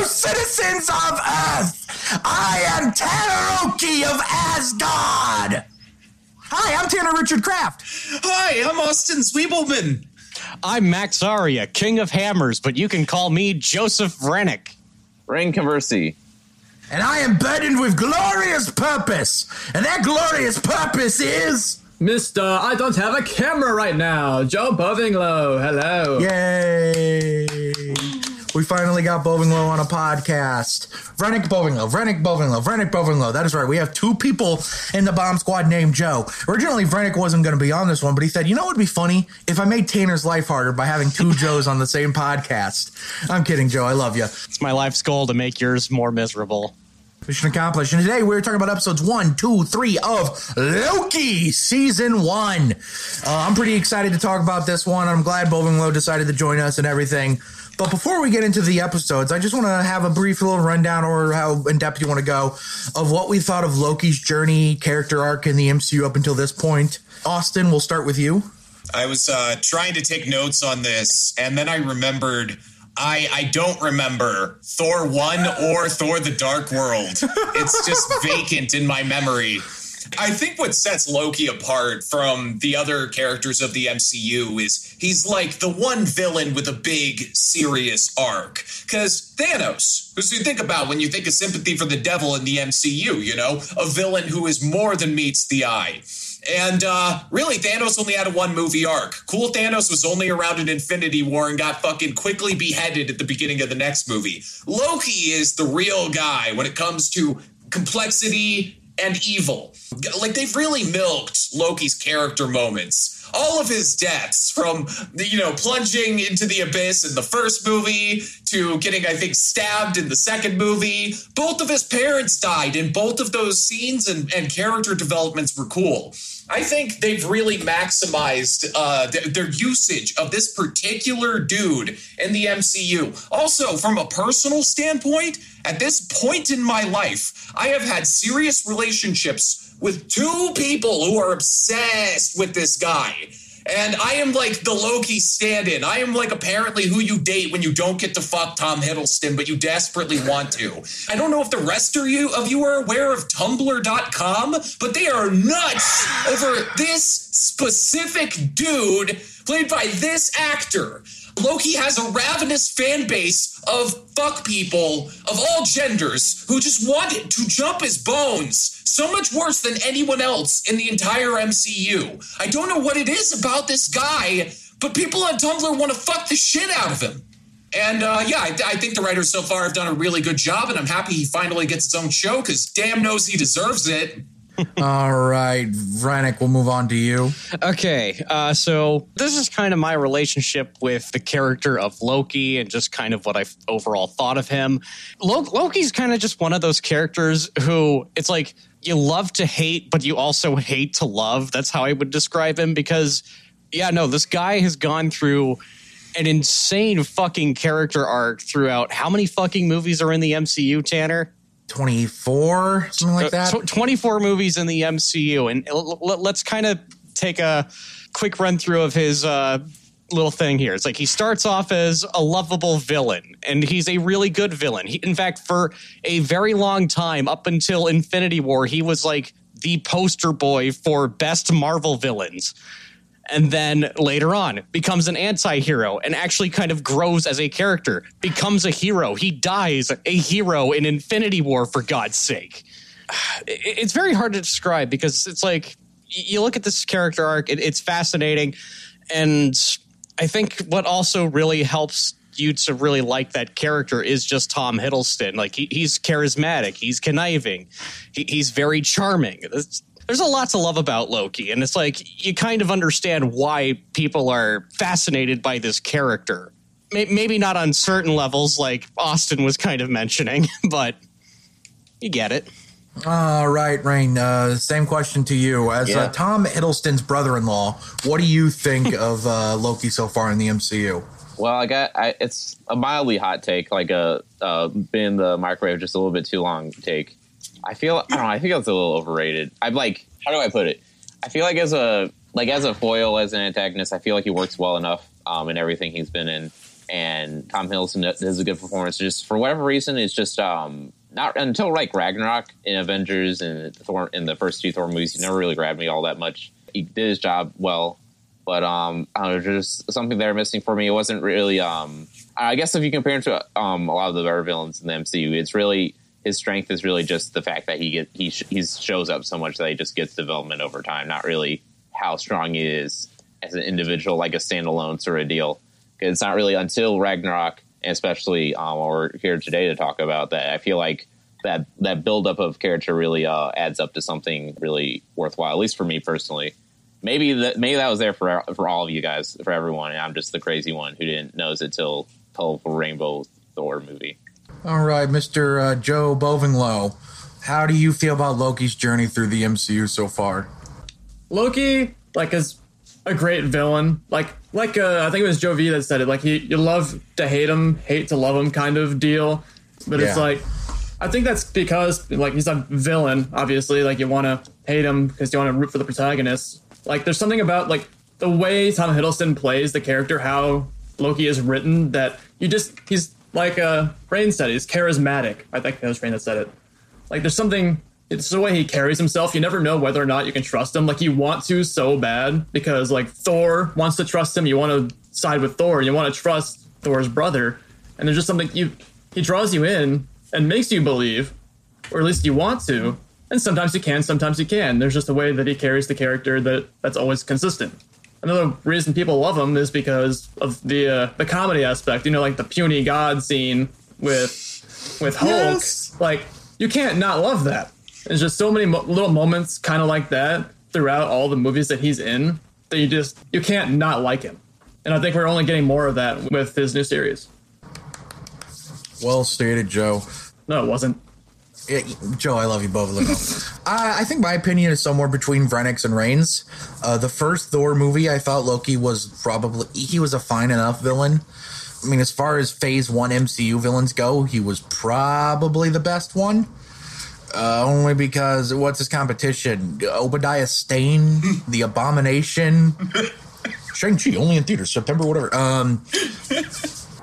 fellow citizens of Earth, I am Tanner Oki of Asgard. Hi, I'm Tanner Richard Kraft. Hi, I'm Austin Zwiebelman. I'm Max Aria, King of Hammers, but you can call me Joseph Rennick. Rain Conversi. And I am burdened with glorious purpose. And that glorious purpose is. Mister, I don't have a camera right now. Joe Bovinglow, hello. Yay! We finally got Bovinglow on a podcast. Rennick Bovinglow, Rennick Bovinglow, Rennick Bovinglow. That is right. We have two people in the bomb squad named Joe. Originally, Rennick wasn't going to be on this one, but he said, you know what would be funny? If I made Tanner's life harder by having two Joes on the same podcast. I'm kidding, Joe. I love you. It's my life's goal to make yours more miserable. Mission accomplished. And today we're talking about episodes one, two, three of Loki season one. Uh, I'm pretty excited to talk about this one. I'm glad Bovinglow decided to join us and everything. But before we get into the episodes, I just want to have a brief little rundown or how in depth you want to go of what we thought of Loki's journey, character arc in the MCU up until this point. Austin, we'll start with you. I was uh, trying to take notes on this, and then I remembered I I don't remember Thor one or Thor the Dark World. It's just vacant in my memory. I think what sets Loki apart from the other characters of the MCU is he's like the one villain with a big, serious arc. Because Thanos, who you think about when you think of sympathy for the devil in the MCU, you know, a villain who is more than meets the eye. And uh, really, Thanos only had a one movie arc. Cool Thanos was only around in Infinity War and got fucking quickly beheaded at the beginning of the next movie. Loki is the real guy when it comes to complexity and evil. Like they've really milked Loki's character moments. All of his deaths, from the, you know plunging into the abyss in the first movie to getting, I think, stabbed in the second movie. Both of his parents died in both of those scenes, and, and character developments were cool. I think they've really maximized uh, th- their usage of this particular dude in the MCU. Also, from a personal standpoint, at this point in my life, I have had serious relationships with two people who are obsessed with this guy. And I am like the Loki stand in. I am like apparently who you date when you don't get to fuck Tom Hiddleston, but you desperately want to. I don't know if the rest of you of you are aware of Tumblr.com, but they are nuts over this specific dude played by this actor. Loki has a ravenous fan base of fuck people of all genders who just want to jump his bones so much worse than anyone else in the entire MCU. I don't know what it is about this guy, but people on Tumblr want to fuck the shit out of him. And uh, yeah, I, I, think the writers so far have done a really good job, and I'm happy he finally gets his own show because damn knows he deserves it. All right, Rennick, we'll move on to you. Okay, uh, so this is kind of my relationship with the character of Loki and just kind of what I overall thought of him. Loki's kind of just one of those characters who it's like you love to hate, but you also hate to love. That's how I would describe him because, yeah, no, this guy has gone through an insane fucking character arc throughout. How many fucking movies are in the MCU, Tanner? 24, something like that. Uh, 24 movies in the MCU. And let's kind of take a quick run through of his uh, little thing here. It's like he starts off as a lovable villain, and he's a really good villain. He, in fact, for a very long time, up until Infinity War, he was like the poster boy for best Marvel villains. And then later on, becomes an anti hero and actually kind of grows as a character, becomes a hero. He dies a hero in Infinity War, for God's sake. It's very hard to describe because it's like you look at this character arc, it's fascinating. And I think what also really helps you to really like that character is just Tom Hiddleston. Like he, he's charismatic, he's conniving, he, he's very charming. There's a lot to love about Loki, and it's like you kind of understand why people are fascinated by this character. Maybe not on certain levels, like Austin was kind of mentioning, but you get it. All right, Rain. Uh, same question to you. As uh, yeah. uh, Tom Hiddleston's brother-in-law, what do you think of uh, Loki so far in the MCU? Well, I got I, it's a mildly hot take, like a uh, been in the microwave just a little bit too long take. I feel I don't know. I think it's a little overrated. I'm like, how do I put it? I feel like as a like as a foil as an antagonist, I feel like he works well enough um, in everything he's been in, and Tom Hiddleston does a good performance. Just for whatever reason, it's just um, not until like Ragnarok in Avengers and Thor in the first two Thor movies, he never really grabbed me all that much. He did his job well, but um, I don't know, just something there missing for me. It wasn't really um, I guess if you compare him to um, a lot of the other villains in the MCU, it's really his strength is really just the fact that he get he sh- he shows up so much that he just gets development over time, not really how strong he is as an individual, like a standalone sort of deal. It's not really until Ragnarok, and especially um, we're here today to talk about that. I feel like that that buildup of character really uh, adds up to something really worthwhile, at least for me personally. Maybe that maybe that was there for for all of you guys, for everyone, and I'm just the crazy one who didn't notice it till colorful rainbow Thor movie. All right, Mr. Uh, Joe Bovinglow, how do you feel about Loki's journey through the MCU so far? Loki, like, is a great villain. Like, like uh, I think it was Joe V that said it. Like, he, you love to hate him, hate to love him, kind of deal. But it's like, I think that's because like he's a villain. Obviously, like you want to hate him because you want to root for the protagonist. Like, there's something about like the way Tom Hiddleston plays the character, how Loki is written, that you just he's like uh, Rain said, he's charismatic. I think that was Rain that said it. Like, there's something. It's the way he carries himself. You never know whether or not you can trust him. Like you want to so bad because like Thor wants to trust him. You want to side with Thor. You want to trust Thor's brother, and there's just something you he draws you in and makes you believe, or at least you want to. And sometimes you can, sometimes you can. There's just a way that he carries the character that that's always consistent. Another reason people love him is because of the uh, the comedy aspect. You know, like the puny god scene with with Hulk. Yes. Like you can't not love that. There's just so many mo- little moments kind of like that throughout all the movies that he's in that you just you can't not like him. And I think we're only getting more of that with his new series. Well stated, Joe. No, it wasn't. Yeah, Joe, I love you both. I, I think my opinion is somewhere between Vrenix and Reigns. Uh, the first Thor movie, I thought Loki was probably he was a fine enough villain. I mean, as far as Phase One MCU villains go, he was probably the best one. Uh, only because what's his competition? Obadiah Stane, the Abomination, Shang Chi, only in theaters September, whatever. Um,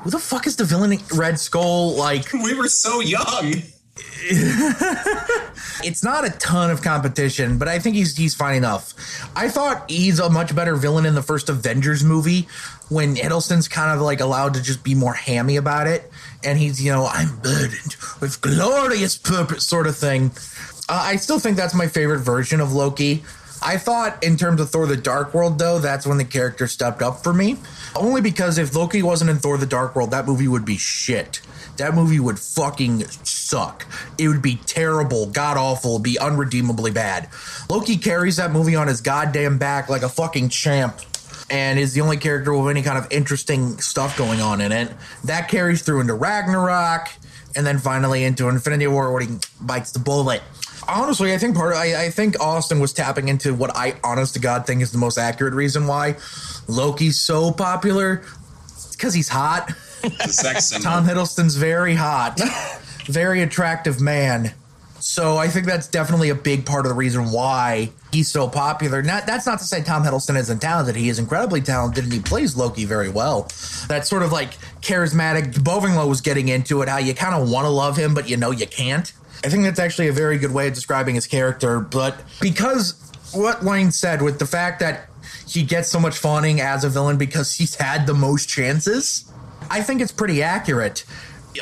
who the fuck is the villain? Red Skull, like We were so young. it's not a ton of competition, but I think he's he's fine enough. I thought he's a much better villain in the first Avengers movie when Hiddleston's kind of like allowed to just be more hammy about it, and he's you know I'm burdened with glorious purpose sort of thing. Uh, I still think that's my favorite version of Loki. I thought in terms of Thor: The Dark World, though, that's when the character stepped up for me. Only because if Loki wasn't in Thor: The Dark World, that movie would be shit. That movie would fucking suck. It would be terrible, god awful, be unredeemably bad. Loki carries that movie on his goddamn back like a fucking champ and is the only character with any kind of interesting stuff going on in it. That carries through into Ragnarok and then finally into Infinity War where he bites the bullet. Honestly, I think part of, I, I think Austin was tapping into what I honest to God think is the most accurate reason why Loki's so popular. It's because he's hot. The sex symbol. Tom Hiddleston's very hot, very attractive man. So I think that's definitely a big part of the reason why he's so popular. Not that's not to say Tom Hiddleston isn't talented. He is incredibly talented and he plays Loki very well. That sort of like charismatic Bovinglow was getting into it, how you kind of want to love him, but you know you can't. I think that's actually a very good way of describing his character. But because what Wayne said with the fact that he gets so much fawning as a villain because he's had the most chances, I think it's pretty accurate.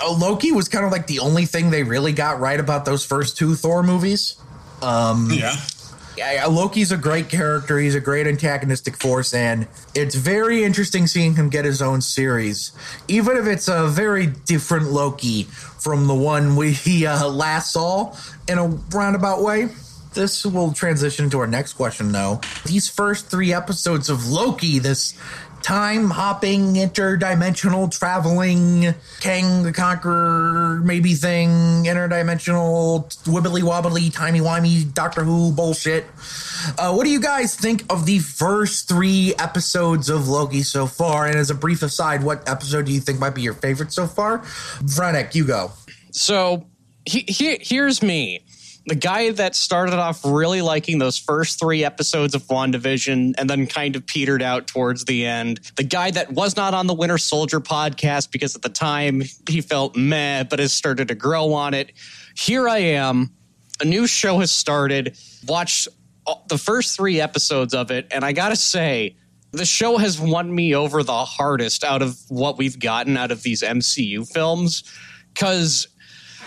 Uh, Loki was kind of like the only thing they really got right about those first two Thor movies. yeah. Yeah, Loki's a great character. He's a great antagonistic force, and it's very interesting seeing him get his own series, even if it's a very different Loki from the one we uh, last saw in a roundabout way. This will transition to our next question, though. These first three episodes of Loki, this time hopping, interdimensional traveling, Kang the Conqueror maybe thing, interdimensional wibbly wobbly, timey wimey Doctor Who bullshit. Uh, what do you guys think of the first three episodes of Loki so far? And as a brief aside, what episode do you think might be your favorite so far? Vrenek, you go. So he, he, here's me. The guy that started off really liking those first three episodes of WandaVision and then kind of petered out towards the end. The guy that was not on the Winter Soldier podcast because at the time he felt meh, but has started to grow on it. Here I am. A new show has started. Watched the first three episodes of it, and I gotta say, the show has won me over the hardest out of what we've gotten out of these MCU films. Because,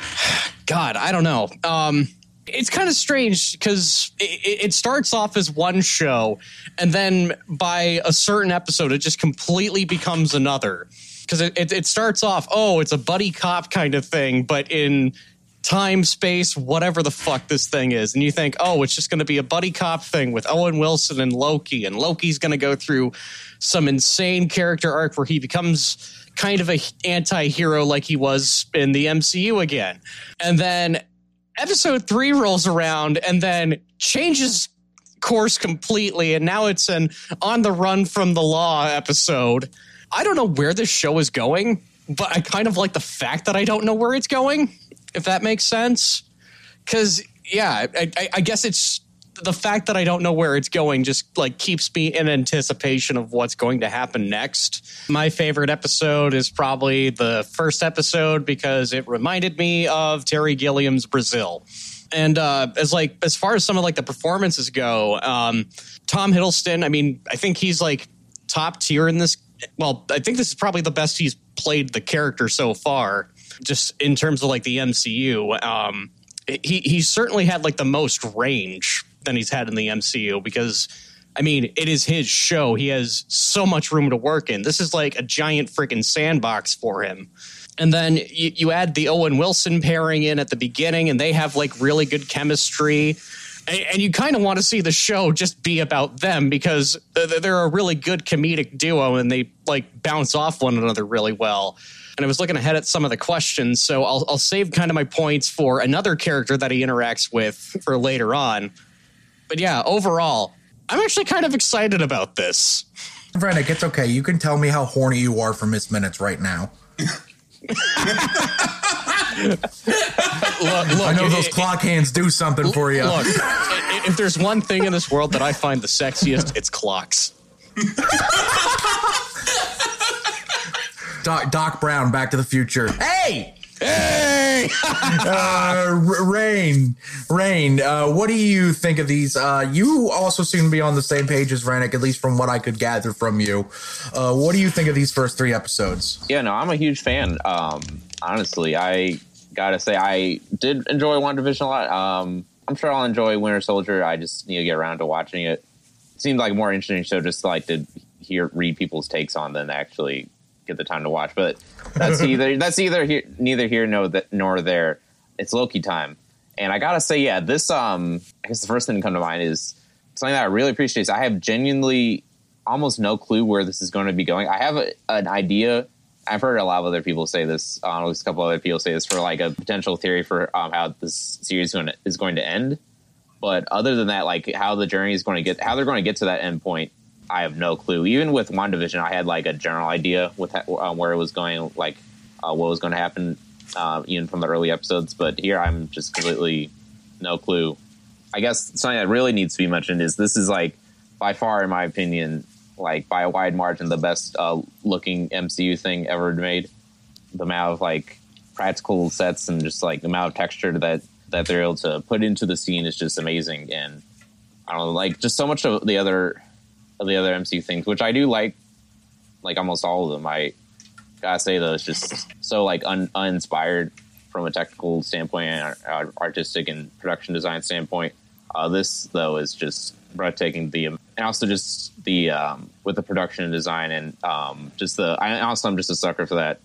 God, I don't know. Um, it's kind of strange because it, it, starts off as one show, and then by a certain episode, it just completely becomes another. Because it, it, it starts off, oh, it's a buddy cop kind of thing, but in time, space, whatever the fuck this thing is. And you think, oh, it's just going to be a buddy cop thing with Owen Wilson and Loki. And Loki's going to go through some insane character arc where he becomes kind of a anti-hero like he was in the MCU again. And then episode 3 rolls around and then changes course completely and now it's an on the run from the law episode. I don't know where this show is going, but I kind of like the fact that I don't know where it's going if that makes sense. Because yeah, I, I, guess it's the fact that I don't know where it's going just like keeps me in anticipation of what's going to happen next. My favorite episode is probably the first episode because it reminded me of Terry Gilliam's Brazil. And uh, as like as far as some of like the performances go, um, Tom Hiddleston, I mean, I think he's like top tier in this. Well, I think this is probably the best he's played the character so far just in terms of like the MCU. Um, he he certainly had like the most range than he's had in the MCU because I mean it is his show. He has so much room to work in. This is like a giant freaking sandbox for him. And then you, you add the Owen Wilson pairing in at the beginning, and they have like really good chemistry and you kind of want to see the show just be about them because they're a really good comedic duo and they like bounce off one another really well and I was looking ahead at some of the questions, so I'll, I'll save kind of my points for another character that he interacts with for later on. But yeah, overall, I'm actually kind of excited about this. Vrennick, it's okay. You can tell me how horny you are for Miss Minutes right now. look, look, I know those it, clock hands do something for you. Look, if there's one thing in this world that I find the sexiest, it's clocks. Doc, Doc Brown, Back to the Future. Hey, hey, uh, Rain, Rain. Uh, what do you think of these? Uh, you also seem to be on the same page as Rennick, at least from what I could gather from you. Uh, what do you think of these first three episodes? Yeah, no, I'm a huge fan. Um, honestly, I gotta say I did enjoy WandaVision a lot. Um, I'm sure I'll enjoy Winter Soldier. I just need to get around to watching it. It seemed like a more interesting show just like to hear read people's takes on than actually get the time to watch. But that's either that's either here, neither here nor that nor there. It's Loki time, and I gotta say, yeah, this um, I guess the first thing to come to mind is something that I really appreciate. Is I have genuinely almost no clue where this is going to be going. I have a, an idea. I've heard a lot of other people say this. Um, at least a couple other people say this for like a potential theory for um, how this series is going, to, is going to end. But other than that, like how the journey is going to get, how they're going to get to that end point, I have no clue. Even with WandaVision, I had like a general idea with uh, where it was going, like uh, what was going to happen, uh, even from the early episodes. But here, I'm just completely no clue. I guess something that really needs to be mentioned is this is like by far, in my opinion, like by a wide margin, the best uh, looking MCU thing ever made. The amount of like practical sets and just like the amount of texture that that they're able to put into the scene is just amazing. And I don't know, like just so much of the other of the other MCU things, which I do like, like almost all of them. I gotta say though, it's just so like un- uninspired from a technical standpoint and artistic and production design standpoint. Uh, this though is just breathtaking. The and also just the um, with the production and design and um, just the. I also I'm just a sucker for that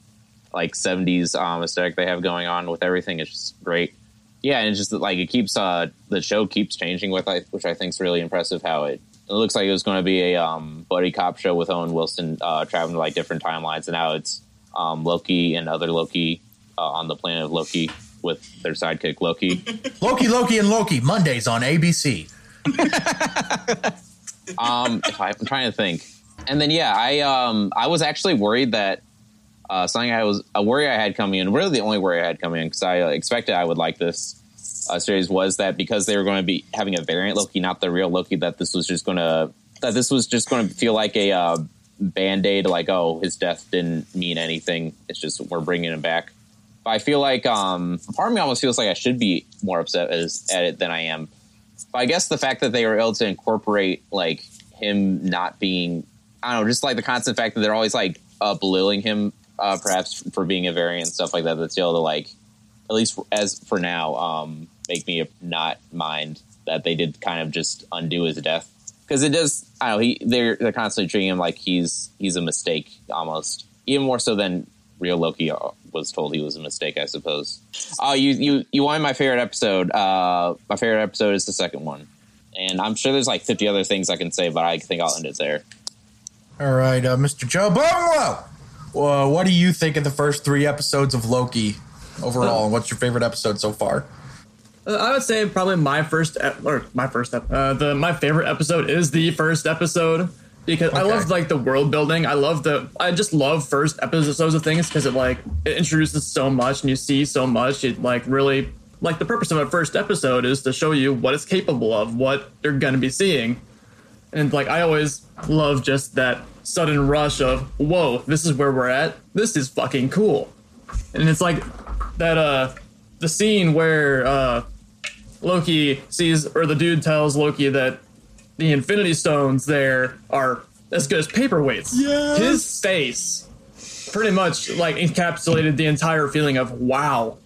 like 70s um, aesthetic they have going on with everything. It's just great. Yeah, and it's just like it keeps uh, the show keeps changing with I, which I think is really impressive. How it it looks like it was going to be a um, buddy cop show with Owen Wilson uh, traveling to like different timelines, and now it's um, Loki and other Loki uh, on the planet of Loki with their sidekick Loki. Loki, Loki, and Loki Mondays on ABC. um, if I, am trying to think, and then yeah, I um, I was actually worried that uh, something I was a worry I had coming in, really the only worry I had coming in because I expected I would like this uh, series was that because they were going to be having a variant Loki, not the real Loki, that this was just going to that this was just going to feel like a uh, band aid. Like, oh, his death didn't mean anything. It's just we're bringing him back. But I feel like um, part of me almost feels like I should be more upset as, at it than I am. But I guess the fact that they were able to incorporate like him not being, I don't know, just like the constant fact that they're always like belittling him, uh, perhaps for being a variant and stuff like that. That's able to like, at least as for now, um, make me not mind that they did kind of just undo his death because it does. I don't know he they're they're constantly treating him like he's he's a mistake almost even more so than real Loki uh, was told he was a mistake. I suppose. Oh, you you you wanted my favorite episode. Uh, my favorite episode is the second one, and I'm sure there's like 50 other things I can say, but I think I'll end it there. All right, uh, Mr. Joe Bungalow. Uh, what do you think of the first three episodes of Loki overall, and what's your favorite episode so far? Uh, I would say probably my first ep- or my first ep- uh, the my favorite episode is the first episode because I love like the world building. I love the I just love first episodes of things because it like it introduces so much and you see so much. It like really like the purpose of a first episode is to show you what it's capable of, what you're gonna be seeing. And like I always love just that sudden rush of whoa, this is where we're at. This is fucking cool. And it's like that uh the scene where uh Loki sees or the dude tells Loki that the Infinity Stones there are as good as paperweights. Yes. His face pretty much like encapsulated the entire feeling of wow.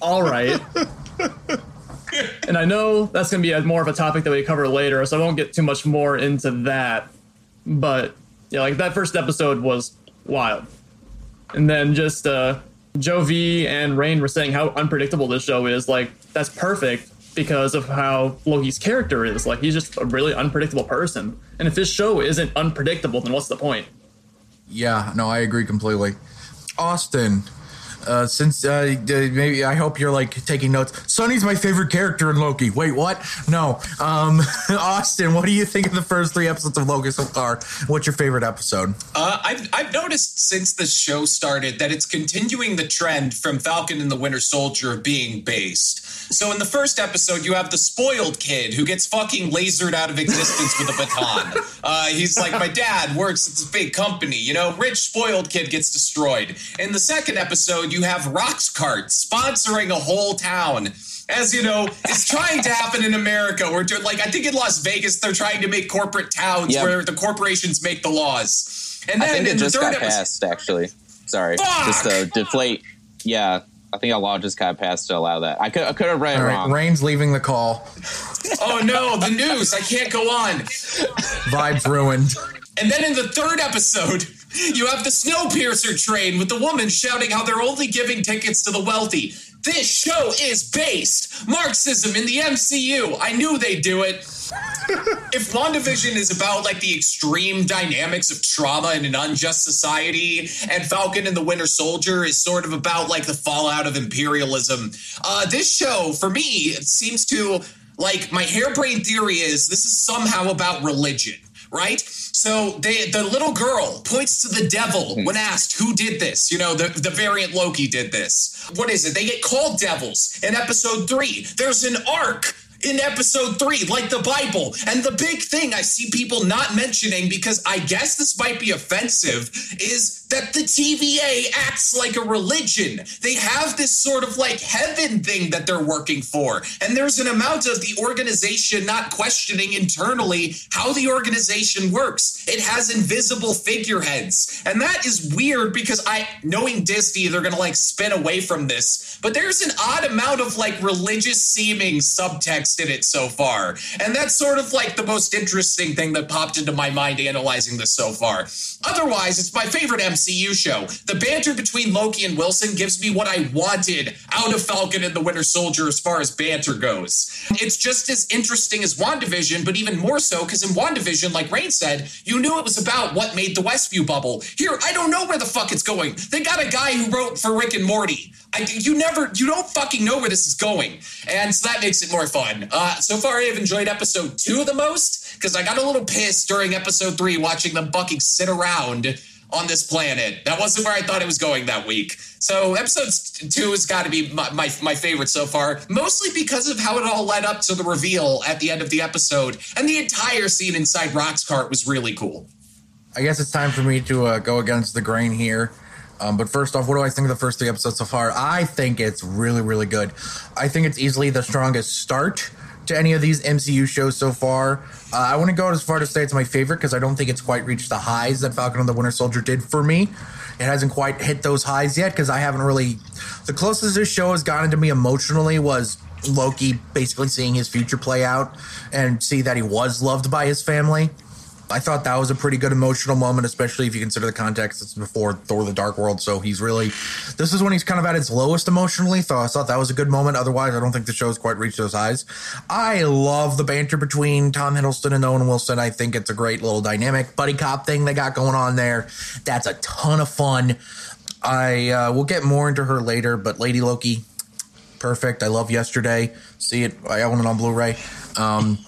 All right. and I know that's going to be a, more of a topic that we cover later, so I won't get too much more into that. But yeah, like that first episode was wild. And then just uh Joe V and Rain were saying how unpredictable this show is. Like that's perfect because of how Loki's character is. Like he's just a really unpredictable person. And if this show isn't unpredictable, then what's the point? Yeah, no, I agree completely. Austin, uh, since uh, maybe I hope you're like taking notes. Sonny's my favorite character in Loki. Wait, what? No, um, Austin, what do you think of the first three episodes of Loki so far? What's your favorite episode? Uh, I've I've noticed since the show started that it's continuing the trend from Falcon and the Winter Soldier of being based. So in the first episode, you have the spoiled kid who gets fucking lasered out of existence with a baton. Uh, he's like, my dad works at this big company. You know, rich spoiled kid gets destroyed. In the second episode, you have Roxxcart sponsoring a whole town. As you know, it's trying to happen in America. Or like I think in Las Vegas, they're trying to make corporate towns Yeah. where the corporations make the laws. And I then think in it the just third got episode, passed. Actually, sorry, Fuck! just to deflate. Yeah, I think a law just got passed to allow that. I could I could have read it All right, wrong. Rain's leaving the call. oh no, the news! I can't go on. Vibes ruined. And then in the third episode, you have the Snowpiercer train with the woman shouting how they're only giving tickets to the wealthy. This show is based Marxism in the MCU. I knew they'd do it. If WandaVision is about like the extreme dynamics of trauma in an unjust society, and Falcon and the Winter Soldier is sort of about like the fallout of imperialism, uh, this show, for me, it seems to like my harebrained theory is this is somehow about religion right? So they the little girl points to the devil when asked who did this. You know, the, the variant Loki did this. What is it? They get called devils in episode three. There's an arc in episode three, like the Bible. And the big thing I see people not mentioning, because I guess this might be offensive, is that the TVA acts like a religion. They have this sort of like heaven thing that they're working for. And there's an amount of the organization not questioning internally how the organization works. It has invisible figureheads. And that is weird because I, knowing Disney, they're going to like spin away from this. But there's an odd amount of like religious seeming subtext in it so far. And that's sort of like the most interesting thing that popped into my mind analyzing this so far. Otherwise, it's my favorite MCU show. The banter between Loki and Wilson gives me what I wanted out of Falcon and the Winter Soldier as far as banter goes. It's just as interesting as WandaVision, but even more so because in WandaVision, like Rain said, you knew it was about what made the Westview bubble. Here, I don't know where the fuck it's going. They got a guy who wrote for Rick and Morty. I, you never, you don't fucking know where this is going. And so that makes it more fun. Uh, so far, I have enjoyed episode two the most because I got a little pissed during episode three watching them fucking sit around on this planet. That wasn't where I thought it was going that week. So episode two has got to be my, my, my favorite so far, mostly because of how it all led up to the reveal at the end of the episode. And the entire scene inside Roxxcart was really cool. I guess it's time for me to uh, go against the grain here. Um, but first off, what do I think of the first three episodes so far? I think it's really, really good. I think it's easily the strongest start to any of these MCU shows so far. Uh, I wouldn't go as far to say it's my favorite because I don't think it's quite reached the highs that Falcon and the Winter Soldier did for me. It hasn't quite hit those highs yet because I haven't really. The closest this show has gotten to me emotionally was Loki basically seeing his future play out and see that he was loved by his family. I thought that was a pretty good emotional moment, especially if you consider the context. It's before Thor: The Dark World, so he's really. This is when he's kind of at his lowest emotionally. So I thought that was a good moment. Otherwise, I don't think the show's quite reached those highs. I love the banter between Tom Hiddleston and Owen Wilson. I think it's a great little dynamic buddy cop thing they got going on there. That's a ton of fun. I uh, will get more into her later, but Lady Loki, perfect. I love yesterday. See it. I own it on Blu-ray. Um,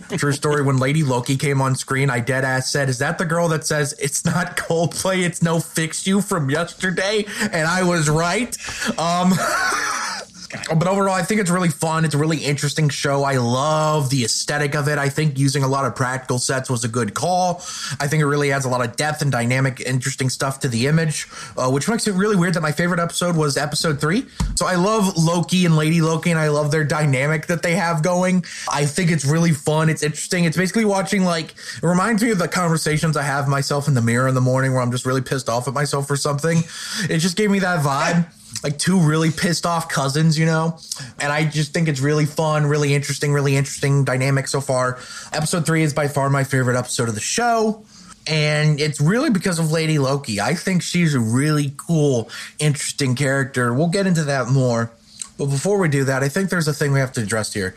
True story. When Lady Loki came on screen, I dead ass said, "Is that the girl that says it's not Coldplay, it's no fix you from yesterday?" And I was right. Um, but overall, I think it's really fun. It's a really interesting show. I love the aesthetic of it. I think using a lot of practical sets was a good call. I think it really adds a lot of depth and dynamic, interesting stuff to the image, uh, which makes it really weird that my favorite episode was episode three. So I love Loki and Lady Loki, and I love their dynamic that they have going. I think it's really fun. It's interesting. It's basically watching like it reminds me of the conversations I have myself in the mirror in the morning where I'm just really pissed off at myself for something. It just gave me that vibe like two really pissed off cousins, you know? And I just think it's really fun, really interesting, really interesting dynamic so far. Episode three is by far my favorite episode of the show. And it's really because of Lady Loki. I think she's a really cool, interesting character. We'll get into that more. But before we do that, I think there's a thing we have to address here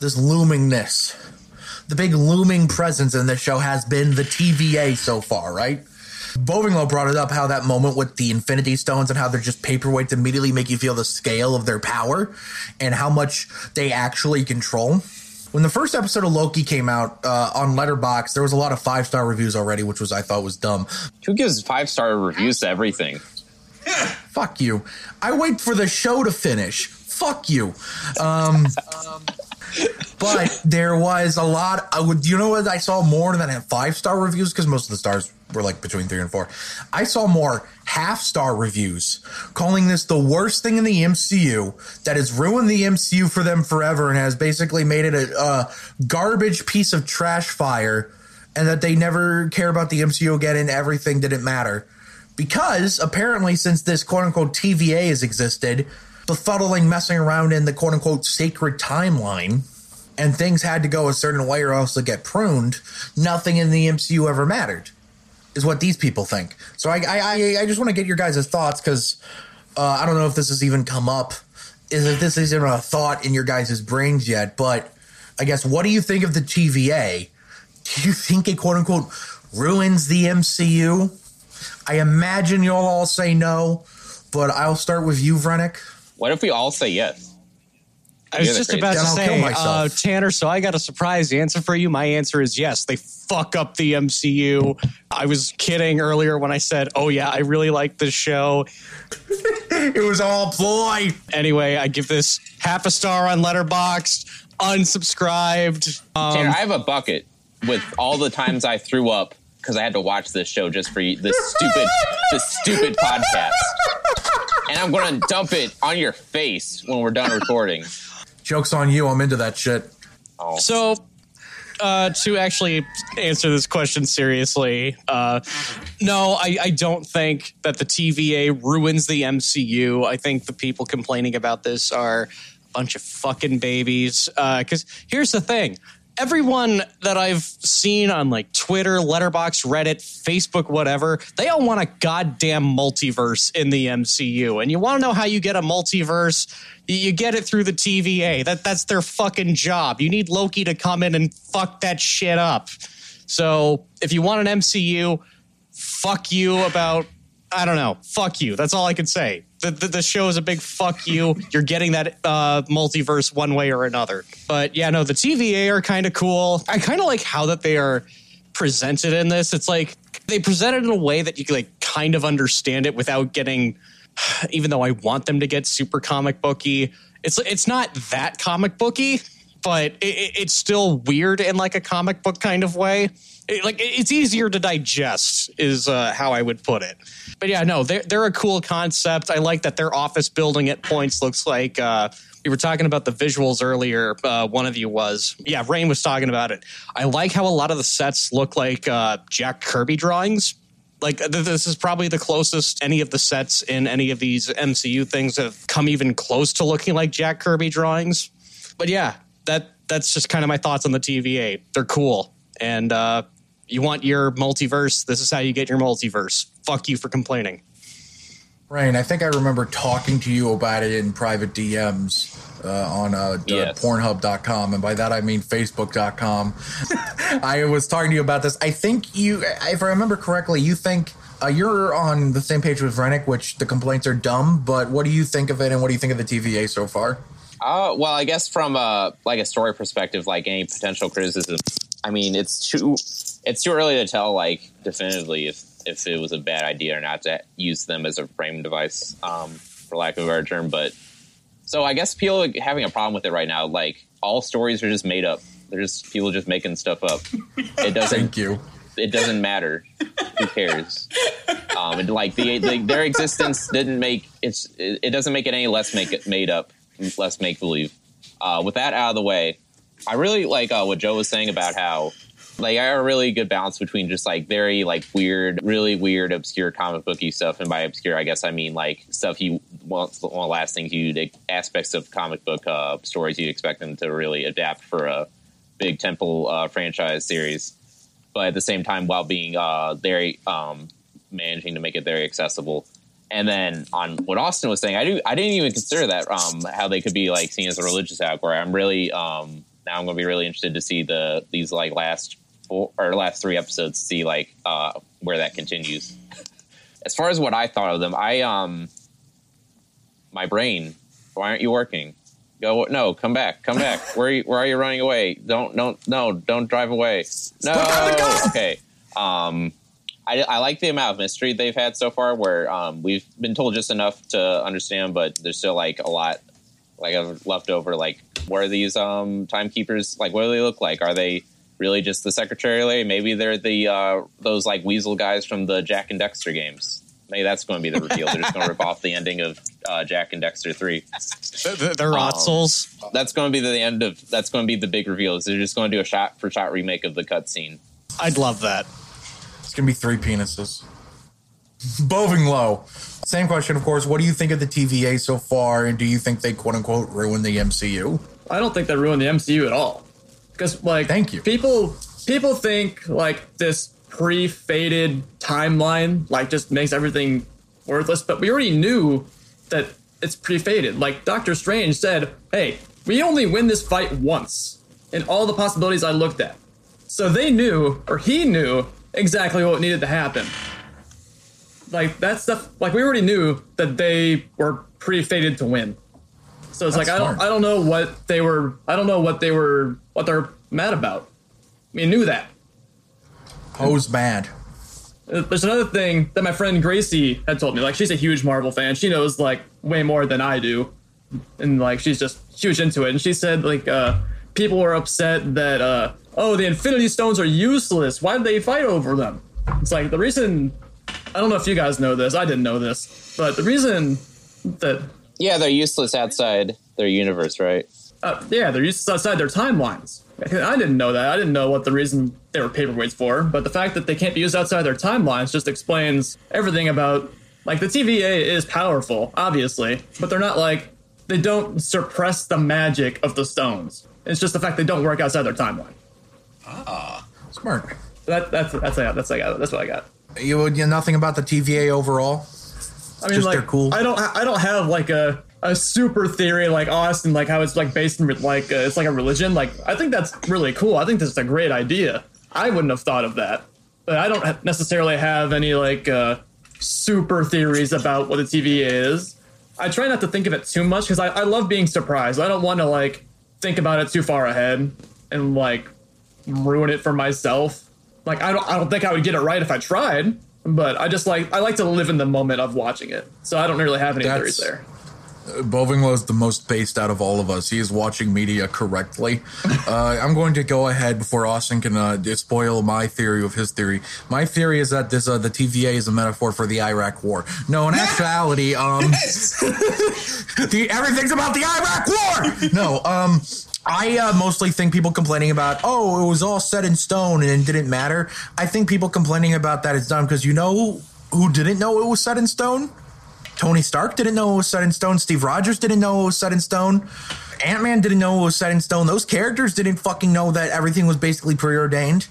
this loomingness. The big looming presence in this show has been the TVA so far, right? Bovinglow brought it up how that moment with the Infinity Stones and how they're just paperweights immediately make you feel the scale of their power and how much they actually control. When the first episode of Loki came out uh, on Letterboxd, there was a lot of five star reviews already, which was I thought was dumb. Who gives five star reviews to everything? Fuck you. I wait for the show to finish. Fuck you. Um, but there was a lot. I would, you know what? I saw more than five star reviews because most of the stars were like between three and four. I saw more half star reviews calling this the worst thing in the MCU that has ruined the MCU for them forever and has basically made it a, a garbage piece of trash fire, and that they never care about the MCU again and everything didn't matter. Because apparently, since this quote unquote TVA has existed, befuddling, messing around in the quote unquote sacred timeline, and things had to go a certain way or else they get pruned, nothing in the MCU ever mattered, is what these people think. So I, I, I just want to get your guys' thoughts because uh, I don't know if this has even come up, is if this isn't a thought in your guys' brains yet, but I guess what do you think of the TVA? Do you think it quote unquote ruins the MCU? I imagine you'll all say no, but I'll start with you, Vrennick. What if we all say yes? I was just about to Then I'll kill say, uh, Tanner. So I got a surprise answer for you. My answer is yes. They fuck up the MCU. I was kidding earlier when I said, "Oh yeah, I really like this show." It was all ploy. Anyway, I give this half a star on Letterboxd. Unsubscribed. Um, Tanner, I have a bucket with all the times I threw up because I had to watch this show just for you, this stupid, this stupid podcast. And I'm going to dump it on your face when we're done recording. Joke's on you. I'm into that shit. Oh, So, uh, to actually answer this question seriously, uh, no, I, I don't think that the TVA ruins the MCU. I think the people complaining about this are a bunch of fucking babies. Because here's the thing. Everyone that I've seen on like Twitter, Letterboxd, Reddit, Facebook, whatever, they all want a goddamn multiverse in the MCU. And you want to know how you get a multiverse? You- get it through the TVA. That that's their fucking job. You need Loki to come in and fuck that shit up. So if you want an MCU, fuck you about I don't know. Fuck you. That's all I can say. The, the, the show is a big fuck you. You're getting that uh, multiverse one way or another. But yeah, no, the TVA are kind of cool. I kind of like how that they are presented in this. It's like they present it in a way that you can like kind of understand it without getting. Even though I want them to get super comic booky, it's it's not that comic booky, but it, it's still weird in like a comic book kind of way. It, like it's easier to digest is uh, how I would put it. But yeah, no, they're they're a cool concept. I like that their office building at points looks like. Uh, we were talking about the visuals earlier. Uh, one of you was, yeah, Rain was talking about it. I like how a lot of the sets look like uh, Jack Kirby drawings. Like th- this is probably the closest any of the sets in any of these MCU things have come even close to looking like Jack Kirby drawings. But yeah, that that's just kind of my thoughts on the TVA. They're cool, and uh, you want your multiverse. This is how you get your multiverse. Fuck you for complaining. Ryan, I think I remember talking to you about it in private DMs uh, on uh, Yes. Pornhub.com, and by that I mean Facebook.com. I was talking to you about this. I think you, if I remember correctly, you think uh, you're on the same page with Rennick, which the complaints are dumb. But what do you think of it, and what do you think of the TVA so far? Uh, well, I guess from a like a story perspective, like any potential criticism, I mean, it's too it's too early to tell like definitively if if it was a bad idea or not to use them as a frame device, um, for lack of a better term. But so I guess people are having a problem with it right now. Like all stories are just made up. They're just people just making stuff up. It doesn't Thank you. it doesn't matter. Who cares? Um, and like the, the their existence didn't make it's it, it doesn't make it any less make it made up, less make believe. Uh, with that out of the way, I really like uh, what Joe was saying about how like a really good balance between just like very like weird, really weird, obscure comic booky stuff, and by obscure I guess I mean like stuff you want the last things you aspects of comic book uh, stories you'd expect them to really adapt for a big temple uh, franchise series but at the same time while being uh, very um, managing to make it very accessible. And then on what Austin was saying, I do I didn't even consider that um, how they could be like seen as a religious allegory. I'm really um, now I'm going to be really interested to see the these like last four or last three episodes to see like uh, where that continues. As far as what I thought of them, I um my brain. Why aren't you working? Go no, come back, come back. Where are you, where are you running away? Don't don't no, don't drive away. No, okay. Um, I, I like the amount of mystery they've had so far. Where um, we've been told just enough to understand, but there's still like a lot like of left over. Like, what are these um timekeepers? Like, what do they look like? Are they really just the secretary? Lay? Maybe they're the uh, those like weasel guys from the Jak and Daxter games. Maybe that's going to be the reveal. They're just going to rip off the ending of uh, Jak and Daxter three. They're Rotzels. That's going to be the end of. That's going to be the big reveal. Is they're just going to do a shot for shot remake of the cutscene. I'd love that. It's gonna be three penises. Bovinglow. Same question, of course. What do you think of the TVA so far, and do you think they quote unquote ruined the MCU? I don't think they ruined the MCU at all. Because like Thank you. People people think like this pre-fated timeline like just makes everything worthless, but we already knew that it's pre-fated Like Doctor Strange said, "Hey, we only win this fight once." In all the possibilities I looked at. So they knew or he knew exactly what needed to happen. Like that stuff like we already knew that they were pre-fated to win. So it's That's like I don't smart. I don't know what they were I don't know what they were what they're mad about. We knew that. Poe's mad. Uh, There's another thing that my friend Gracie had told me. Like she's a huge Marvel fan. She knows like way more than I do. And like she's just huge into it. And she said like uh people were upset that uh oh the Infinity Stones are useless. Why did they fight over them? It's like the reason I don't know if you guys know this. I didn't know this. But the reason that Yeah, they're useless outside their universe, right? uh, yeah, they're useless outside their timelines. I didn't know that. I didn't know what the reason they were paperweights for. But the fact that they can't be used outside their timelines just explains everything about. Like the TVA is powerful, obviously, but they're not like they don't suppress the magic of the stones. It's just the fact they don't work outside their timeline. Ah, smart. That, that's that's that's that's I got. That's what I got. You, you know nothing about the TVA overall? I mean, Just like, they're cool. I don't, I don't have like a a super theory like Austin, like how it's like based in like uh, it's like a religion. Like, I think that's really cool. I think that's a great idea. I wouldn't have thought of that, but I don't necessarily have any like uh, super theories about what the TVA is. I try not to think of it too much because I, I love being surprised. I don't want to like think about it too far ahead and like ruin it for myself. Like I don't I don't think I would get it right if I tried, but I just like I like to live in the moment of watching it. So I don't really have any That's- theories there. Bovinglow is the most based out of all of us. He is watching media correctly. uh, I'm going to go ahead before Austin can uh, spoil my theory of his theory. My theory is that this uh, the TVA is a metaphor for the Iraq War. No, in actuality, um, the everything's about the Iraq War. No, um. I uh, mostly think people complaining about, oh, it was all set in stone and it didn't matter. I think people complaining about that is dumb because you know who didn't know it was set in stone? Tony Stark didn't know it was set in stone. Steve Rogers didn't know it was set in stone. Ant Man didn't know it was set in stone. Those characters didn't fucking know that everything was basically preordained.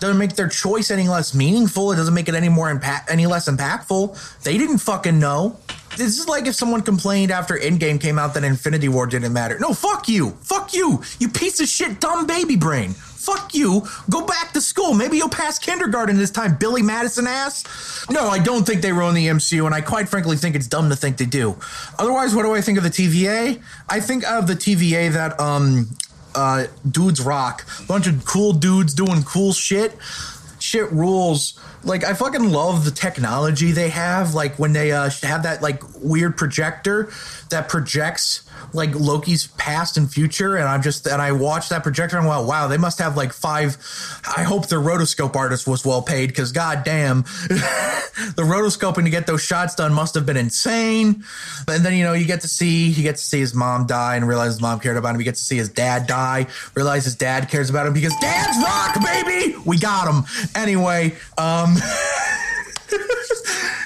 Doesn't make their choice any less meaningful. It doesn't make it any more impact, any less impactful. They didn't fucking know. This is like if someone complained after Endgame came out that Infinity War didn't matter. No, fuck you. Fuck you. You piece of shit, dumb baby brain. Fuck you. Go back to school. Maybe you'll pass kindergarten this time, Billy Madison ass. No, I don't think they ruin the MCU, and I quite frankly think it's dumb to think they do. Otherwise, what do I think of the TVA? I think of the TVA that um uh dudes rock. Bunch of cool dudes doing cool shit. Shit rules. Like I fucking love the technology they have. Like when they uh have that like weird projector that projects like Loki's past and future, and I'm just and I watched that projector and wow, wow, they must have like five. I hope their rotoscope artist was well paid because goddamn, the rotoscoping to get those shots done must have been insane. And then you know you get to see you get to see his mom die and realize his mom cared about him. You get to see his dad die, realize his dad cares about him because dads rock, baby. We got him anyway. Um.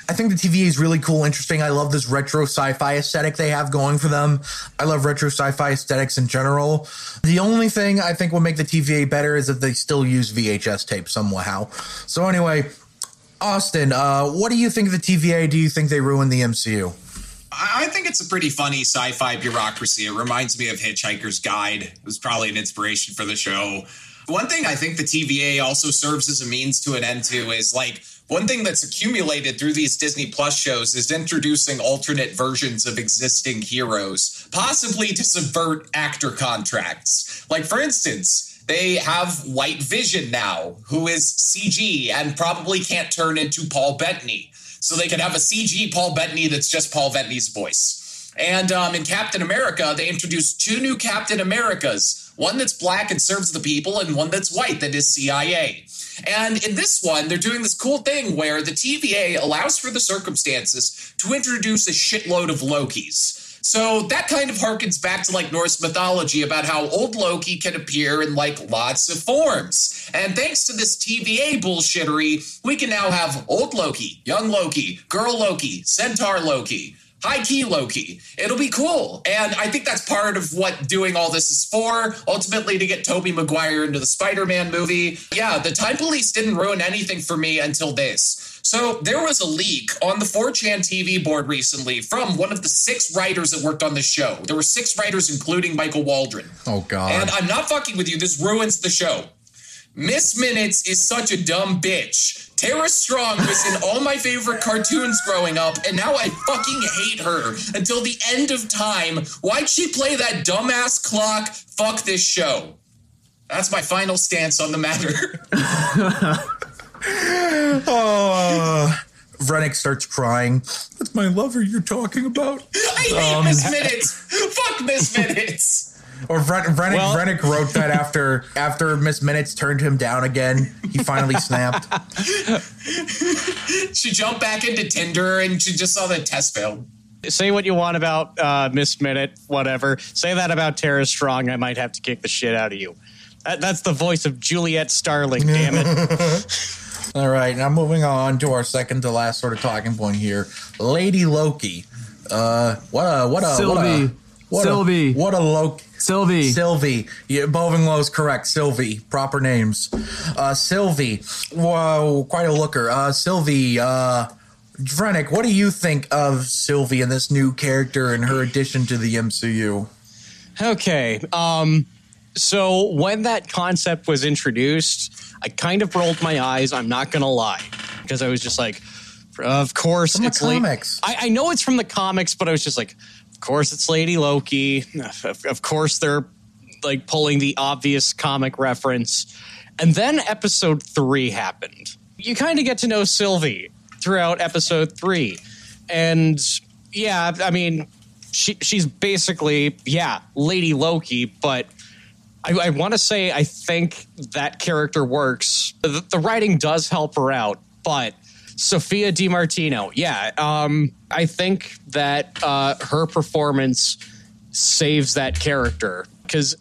I think the TVA is really cool, interesting. I love this retro sci-fi aesthetic they have going for them. I love retro sci-fi aesthetics in general. The only thing I think will make the TVA better is that they still use VHS tape somehow. So anyway, Austin, uh, what do you think of the TVA? Do you think they ruined the MCU? I think it's a pretty funny sci-fi bureaucracy. It reminds me of Hitchhiker's Guide. It was probably an inspiration for the show. One thing I think the TVA also serves as a means to an end to is like one thing that's accumulated through these Disney Plus shows is introducing alternate versions of existing heroes, possibly to subvert actor contracts. Like for instance, they have White Vision now, who is CG and probably can't turn into Paul Bettany. So they can have a CG Paul Bettany that's just Paul Bettany's voice. And um, in Captain America, they introduced two new Captain Americas one that's black and serves the people, and one that's white that is CIA. And in this one, they're doing this cool thing where the TVA allows for the circumstances to introduce a shitload of Lokis. So that kind of harkens back to like Norse mythology about how old Loki can appear in like lots of forms. And thanks to this TVA bullshittery, we can now have old Loki, young Loki, girl Loki, centaur Loki high key Loki. It'll be cool. And I think that's part of what doing all this is for, ultimately to get Tobey Maguire into the Spider-Man movie. Yeah, the Time Police didn't ruin anything for me until this. So there was a leak on the 4chan TV board recently from one of the six writers that worked on the show. There were six writers, including Michael Waldron. Oh God! And I'm not fucking with you. This ruins the show. Miss Minutes is such a dumb bitch. Tara Strong was in all my favorite cartoons growing up, and now I fucking hate her until the end of time. Why'd she play that dumbass clock? Fuck this show. That's my final stance on the matter. oh, Rennick starts crying. That's my lover you're talking about. I hate Um, Miss Minutes. Fuck Miss Minutes. Or Vren- Rennick, Well- Rennick wrote that after after Miss Minutes turned him down again. He finally snapped. She jumped back into Tinder and she just saw the test failed. Say what you want about uh, Miss Minute, whatever. Say that about Tara Strong. I might have to kick the shit out of you. That, that's the voice of Juliet Starling. Damn it. All right, now moving on to our second to last sort of talking point here, Lady Loki. Uh, what a what a what Sylvie. a what Sylvie. A, what a Loki. Sylvie. Sylvie. Yeah, is correct. Sylvie. Proper names. Uh, Sylvie. Whoa, quite a looker. Uh, Sylvie. Uh, Vrennick, what do you think of Sylvie and this new character and her addition to the MCU? Okay. Um, so when that concept was introduced, I kind of rolled my eyes. I'm not going to lie. Because I was just like, of course From the it's late. comics. I, I know it's from the comics, but I was just like, of course it's Lady Loki. Of, of course they're like pulling the obvious comic reference. And then episode three happened. You kind of get to know Sylvie throughout episode three. And yeah, I mean, she, she's basically, yeah, Lady Loki, but I, I want to say I think that character works. The, the, writing does help her out, but Sophia Di Martino, yeah, um, I think that uh, her performance saves that character because,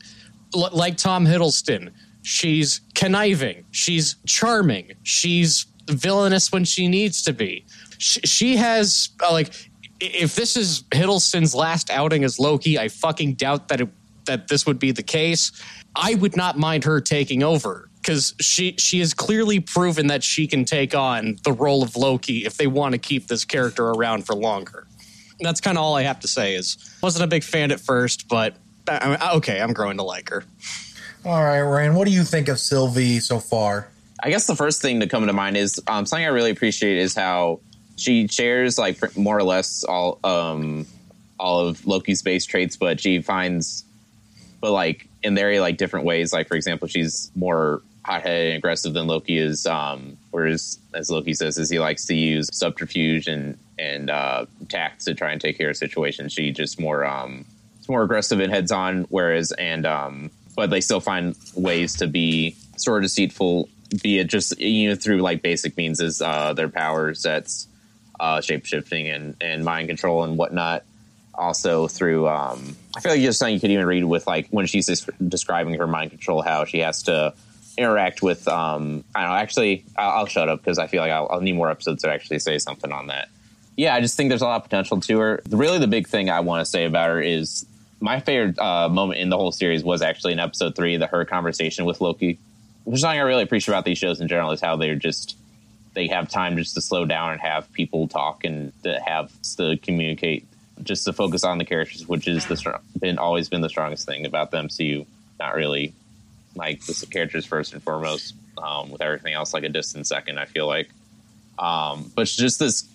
l- like Tom Hiddleston, she's conniving, she's charming, she's villainous when she needs to be. She, she has uh, like if this is Hiddleston's last outing as Loki, I fucking doubt that it, that this would be the case. I would not mind her taking over because she she has clearly proven that she can take on the role of Loki if they want to keep this character around for longer. That's kind of all I have to say. Is wasn't a big fan at first, but I, okay, I'm growing to like her. All right, Ryan, what do you think of Sylvie so far? I guess the first thing to come to mind is um, something I really appreciate is how she shares like more or less all um, all of Loki's base traits, but she finds, but like in very like different ways. Like for example, she's more hot-headed and aggressive than Loki is. Um, whereas, as Loki says, is he likes to use subterfuge and and uh, tact to try and take care of situations. She just more um, it's more aggressive and heads on. Whereas, and um, but they still find ways to be sort of deceitful, be it just you know through like basic means as uh, their powers that's uh, shape shifting and and mind control and whatnot also through um, i feel like just something you could even read with like when she's describing her mind control how she has to interact with um, i don't know actually i'll, I'll shut up because i feel like I'll, I'll, need more episodes to actually say something on that yeah i just think there's a lot of potential to her really the big thing i want to say about her is my favorite uh, moment in the whole series was actually in episode three the her conversation with loki which is something i really appreciate about these shows in general is how they're just they have time just to slow down and have people talk and to have to communicate just to focus on the characters, which is the been always been the strongest thing about the MCU. Not really like the characters first and foremost, um, with everything else like a distant second. I feel like, um, but just this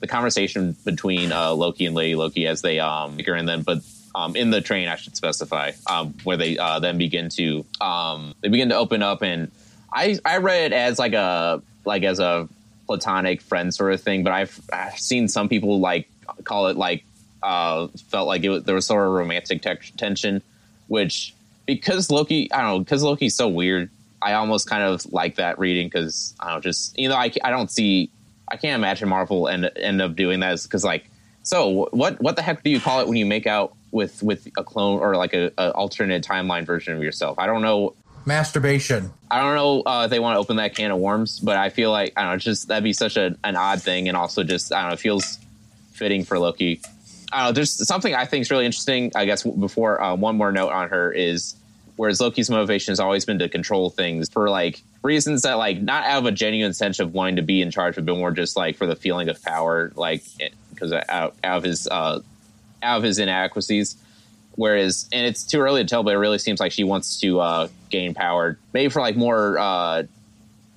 the conversation between uh, Loki and Lady Loki as they um, and then but um, in the train I should specify um, where they uh, then begin to um, they begin to open up and I I read it as like a like as a platonic friend sort of thing, but I've, I've seen some people like call it like uh, felt like it was, there was sort of romantic te- tension, which because Loki, I don't know, because Loki's so weird. I almost kind of like that reading because I don't just you know I, I don't see I can't imagine Marvel end end up doing that because like so what what the heck do you call it when you make out with with a clone or like a, a alternate timeline version of yourself? I don't know. Masturbation. I don't know uh, if they want to open that can of worms, but I feel like I don't know. Just that'd be such a, an odd thing, and also just I don't know. It feels fitting for Loki. I don't know. There's something I think is really interesting. I guess before uh, one more note on her is whereas Loki's motivation has always been to control things for like reasons that like not out of a genuine sense of wanting to be in charge, but more just like for the feeling of power, like because out, out of his uh, out of his inadequacies. Whereas, and it's too early to tell, but it really seems like she wants to uh, gain power, maybe for like more. Uh,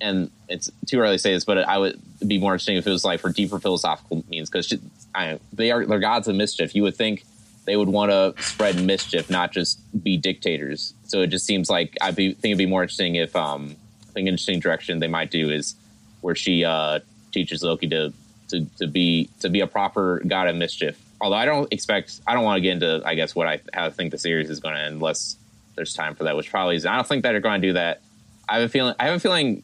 and it's too early to say this, but I would be more interesting if it was like for deeper philosophical means because they are they're gods of mischief. You would think they would want to spread mischief, not just be dictators. So it just seems like I think it'd be more interesting if um, I think an interesting direction they might do is where she uh, teaches Loki to, to to be to be a proper god of mischief although I don't expect, I don't want to get into, I guess, what I how I think the series is going to end unless there's time for that, which probably is. I don't think that they're going to do that. I have a feeling. I have a feeling.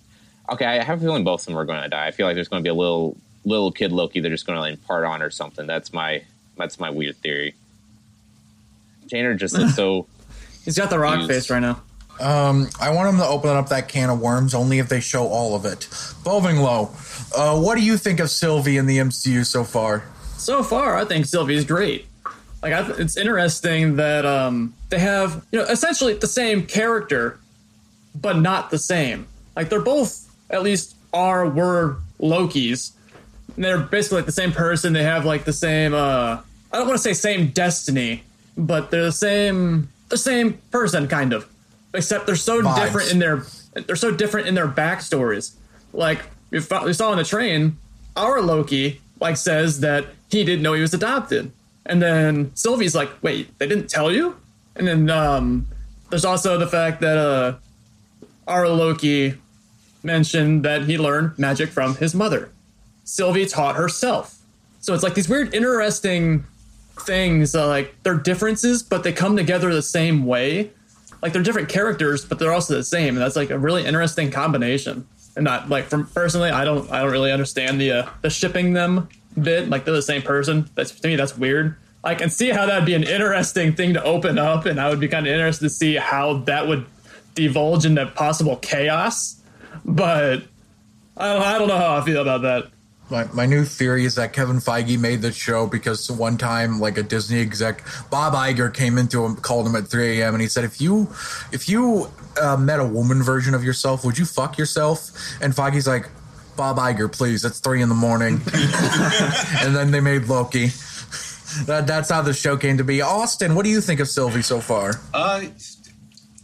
Okay, I have a feeling both of them are going to die. I feel like there's going to be a little little kid Loki they're just going to like impart on or something. That's my that's my weird theory. Janer just looks so. He's got the rock used. face right now. Um, I want him to open up that can of worms only if they show all of it. Bovinglow, uh, what do you think of Sylvie in the MCU so far? so far, I think Sylvie's great. Like, I, it's interesting that um, they have, you know, essentially the same character, but not the same. Like, they're both, at least, are, were Loki's. And they're basically like the same person. They have, like, the same, uh, I don't want to say same destiny, but they're the same, the same person, kind of. Except they're so Vibes. different in their, they're so different in their backstories. Like, we saw on the train, our Loki, like, says that he didn't know he was adopted. And then Sylvie's like, wait, they didn't tell you? And then um, there's also the fact that uh, our Loki mentioned that he learned magic from his mother. Sylvie taught herself. So it's like these weird, interesting things. Uh, like they're differences, but they come together the same way. Like they're different characters, but they're also the same, and that's like a really interesting combination. And not like from personally, I don't, I don't really understand the uh, the shipping them bit. Like they're the same person. That's to me, that's weird. I can see how that'd be an interesting thing to open up, and I would be kind of interested to see how that would divulge into possible chaos. But I don't, I don't know how I feel about that. My, my new theory is that Kevin Feige made the show because one time, like a Disney exec, Bob Iger came into him, called him at 3 a.m. and he said, "If you, if you uh, met a woman version of yourself, would you fuck yourself?" And Feige's like, "Bob Iger, please. It's three in the morning." and then they made Loki. That, that's how the show came to be. Austin, what do you think of Sylvie so far? Uh,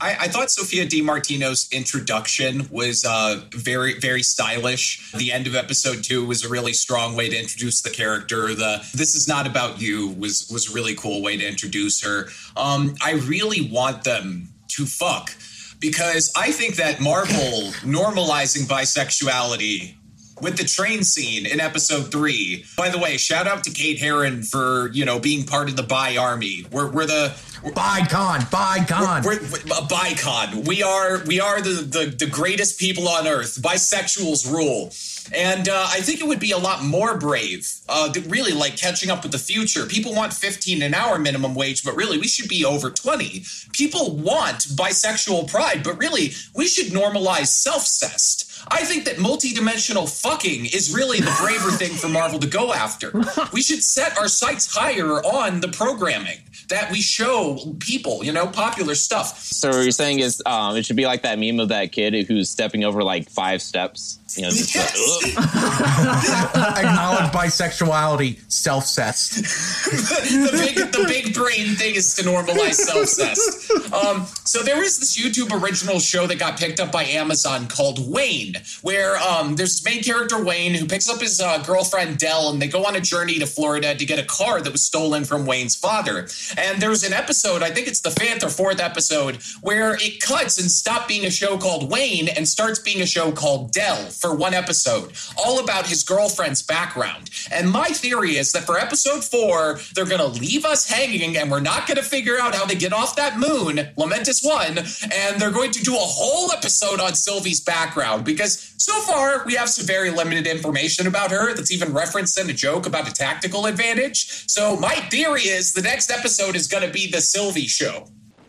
I, I, thought Sophia Di Martino's introduction was uh, very, very stylish. The end of episode two was a really strong way to introduce the character. The "This is not about you" was was a really cool way to introduce her. Um, I really want them to fuck because I think that Marvel normalizing bisexuality with the train scene in episode three. By the way, shout out to Kate Herron for you know being part of the Bi Army. We're, we're the Bicon, Bicon. We're, we're, we're, Bicon. We are we are the, the the greatest people on earth. Bisexuals rule. And uh, I think it would be a lot more brave, uh, really like catching up with the future. People want 15 an hour minimum wage, but really we should be over 20. People want bisexual pride, but really we should normalize self cest. I think that multidimensional fucking is really the braver thing for Marvel to go after. We should set our sights higher on the programming that we show people, you know, popular stuff. So what you're saying is um, it should be like that meme of that kid who's stepping over like five steps. You know, just Yes. like, Acknowledge bisexuality, self cessed. the big the big brain thing is to normalize self-cest. Um, so there is this YouTube original show that got picked up by Amazon called Wayne, where um, there's this main character Wayne who picks up his uh, girlfriend Dell, and they go on a journey to Florida to get a car that was stolen from Wayne's father. And there's an episode, I think it's the fifth or fourth episode, where it cuts and stops being a show called Wayne and starts being a show called Dell for one episode, all about his girlfriend's background. And my theory is that for episode four, they're going to leave us hanging and we're not going to figure out how they get off that moon, Lamentis One, and they're going to do a whole episode on Sylvie's background because so far we have some very limited information about her that's even referenced in a joke about a tactical advantage. So my theory is the next episode is going to be the Sylvie show.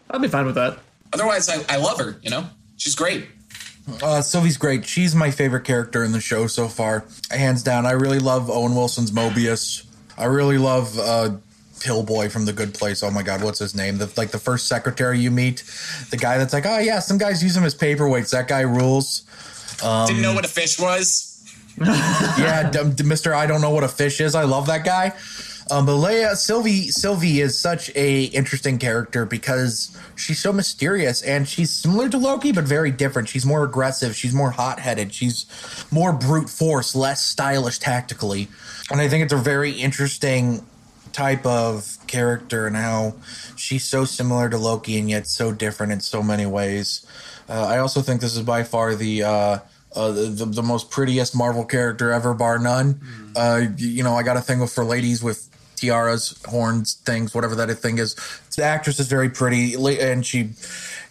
I'll be fine with that. Otherwise, I, I love her, you know? She's great. Uh, Sylvie's great. She's my favorite character in the show so far, hands down. I really love Owen Wilson's Mobius. I really love uh, Pillboi from The Good Place. Oh my God, what's his name? The, like the first secretary you meet, the guy that's like, oh yeah, some guys use him as paperweights. That guy rules. Didn't know what a fish was. yeah, d- Mister, I don't know what a fish is. I love that guy. Um, but Leia Sylvie Sylvie is such a interesting character because she's so mysterious and she's similar to Loki but very different. She's more aggressive. She's more hot headed. She's more brute force, less stylish tactically. And I think it's a very interesting type of character and how she's so similar to Loki and yet so different in so many ways. Uh, I also think this is by far the uh, uh, the, the most prettiest Marvel character ever, bar none. Uh, you know, I got a thing for ladies with tiaras, horns, things, whatever that thing is. The actress is very pretty, and she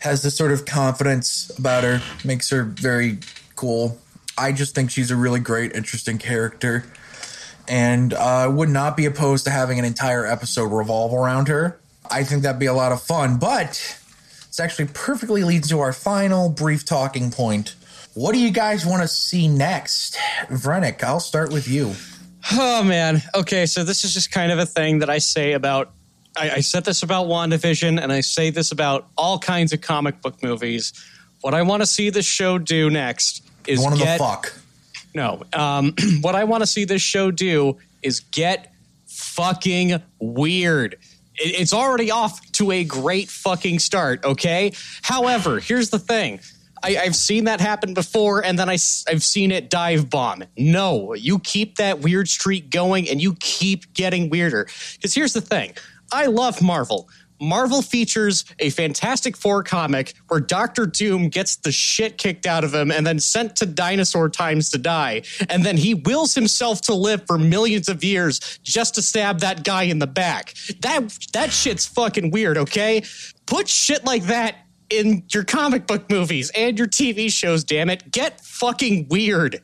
has this sort of confidence about her, makes her very cool. I just think she's a really great, interesting character, and I would not be opposed to having an entire episode revolve around her. I think that'd be a lot of fun, but this actually perfectly leads to our final brief talking point. What do you guys want to see next? Vrennick, I'll start with you. Oh man. Okay, so this is just kind of a thing that I say about. I, I said this about WandaVision, and I say this about all kinds of comic book movies. What I want to see this show do next is One of get the fuck. no. Um, what I want to see this show do is get fucking weird. It- It's already off to a great fucking start, okay? However, here's the thing. I, I've seen that happen before, and then I, have seen it dive bomb. No, you keep that weird streak going, and you keep getting weirder. Because here's the thing I love Marvel. Marvel features a Fantastic Four comic where Doctor Doom gets the shit kicked out of him and then sent to dinosaur times to die. And then he wills himself to live for millions of years just to stab that guy in the back. That that shit's fucking weird, okay? Put shit like that in your comic book movies and your TV shows, damn it. Get fucking weird.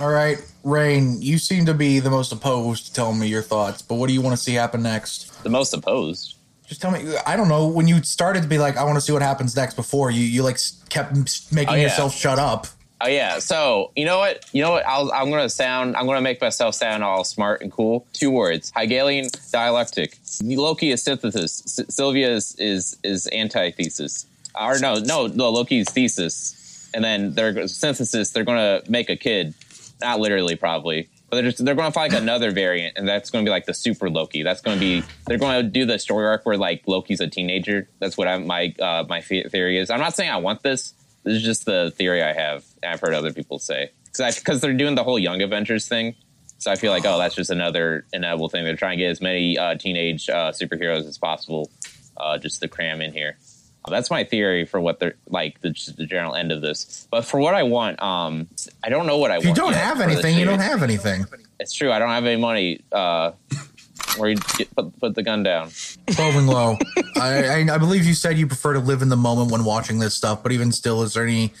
All right, Rain, you seem to be the most opposed to telling me your thoughts, but what do you want to see happen next? The most opposed. Just tell me. I don't know. When you started to be like, I want to see what happens next. Before you, you like kept making Oh, yeah. yourself shut up. Oh yeah. So you know what? You know what? I'll, I'm gonna sound. I'm gonna make myself sound all smart and cool. Two words: Hegelian dialectic. Loki is synthesis. S- Sylvia is is, is antithesis. Or no, no, no. Loki's thesis, and then their synthesis. They're gonna make a kid. Not literally, probably. But they're, just, they're going to find like another variant, and that's going to be like the super Loki. That's going to be they're going to do the story arc where like Loki's a teenager. That's what I'm, my uh, my theory is. I'm not saying I want this. This is just the theory I have. I've heard other people say because because they're doing the whole Young Avengers thing. So I feel like oh that's just another inevitable thing. They're trying to get as many uh, teenage uh, superheroes as possible uh, just to cram in here. That's my theory for what they're like the, the general end of this. But for what I want, um, I don't know what I If you want. don't have anything, you don't have anything. It's true. I don't have any money. Uh, where you get, put, put the gun down. Bovinglow. I, I I believe you said you prefer to live in the moment when watching this stuff, but even still, is there any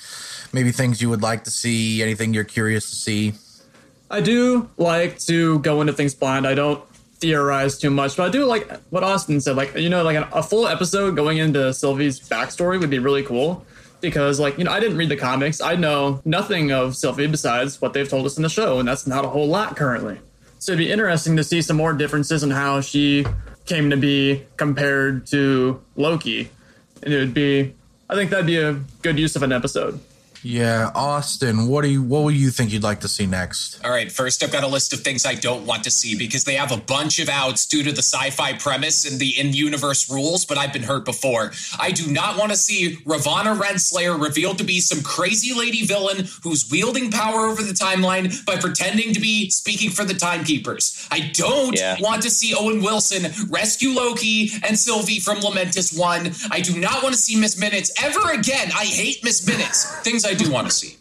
maybe things you would like to see? Anything you're curious to see? I do like to go into things blind. I don't theorize too much, but I do like what Austin said. Like, you know, like a, a full episode going into Sylvie's backstory would be really cool because, like, you know, I didn't read the comics. I know nothing of Sylvie besides what they've told us in the show, and that's not a whole lot currently. So it'd be interesting to see some more differences in how she came to be compared to Loki. And it would be, I think that'd be a good use of an episode. Yeah, Austin, what do you what will you think you'd like to see next? All right, first I've got a list of things I don't want to see because they have a bunch of outs due to the sci-fi premise and the in-universe rules, but I've been hurt before. I do not want to see Ravonna Renslayer revealed to be some crazy lady villain who's wielding power over the timeline by pretending to be speaking for the timekeepers. I don't Yeah. want to see Owen Wilson rescue Loki and Sylvie from Lamentis 1. I do not want to see Miss Minutes ever again. I hate Miss Minutes. Things I do want to see.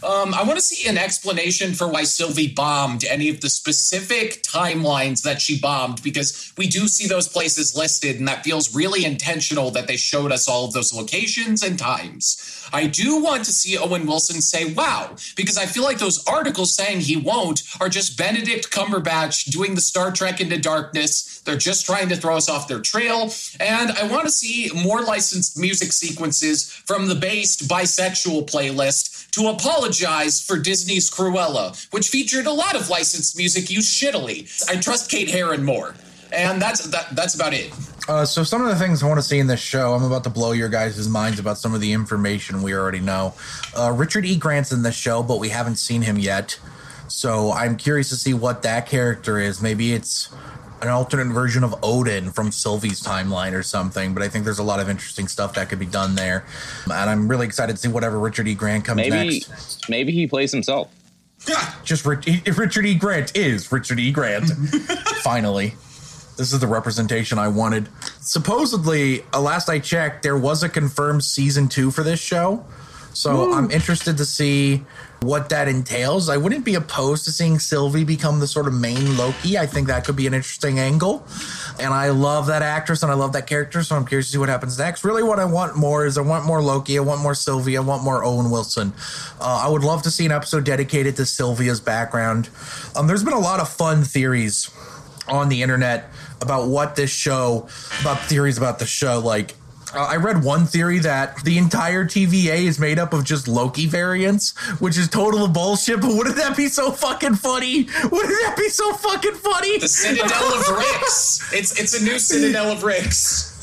Um, I want to see an explanation for why Sylvie bombed any of the specific timelines that she bombed, because we do see those places listed, and that feels really intentional that they showed us all of those locations and times. I do want to see Owen Wilson say, wow, because I feel like those articles saying he won't are just Benedict Cumberbatch doing the Star Trek into darkness. They're just trying to throw us off their trail. And I want to see more licensed music sequences from the based bisexual playlist to apologize for Disney's Cruella, which featured a lot of licensed music used shittily. I trust Kate Herron more. And that's that, that's about it. Uh, so some of the things I want to see in this show, I'm about to blow your guys' minds about some of the information we already know. Uh, Richard E. Grant's in this show, but we haven't seen him yet. So I'm curious to see what that character is. Maybe it's an alternate version of Odin from Sylvie's timeline or something. But I think there's a lot of interesting stuff that could be done there, and I'm really excited to see whatever Richard E. Grant comes Maybe next. maybe he plays himself. Yeah, Just Rich, Richard E. Grant is Richard E. Grant. Finally. This is the representation I wanted. Supposedly, uh, last I checked, there was a confirmed season two for this show. So I'm interested to see what that entails. I wouldn't be opposed to seeing Sylvie become the sort of main Loki. I think that could be an interesting angle. And I love that actress and I love that character. So I'm curious to see what happens next. Really, what I want more is I want more Loki. I want more Sylvie. I want more Owen Wilson. Uh, I would love to see an episode dedicated to Sylvia's background. Um, there's been a lot of fun theories on the internet about what this show, about theories about the show. Like, uh, I read one theory that the entire TVA is made up of just Loki variants, which is total bullshit. But wouldn't that be so fucking funny? Wouldn't that be so fucking funny? The Citadel of Ricks. It's it's a new Citadel of Ricks.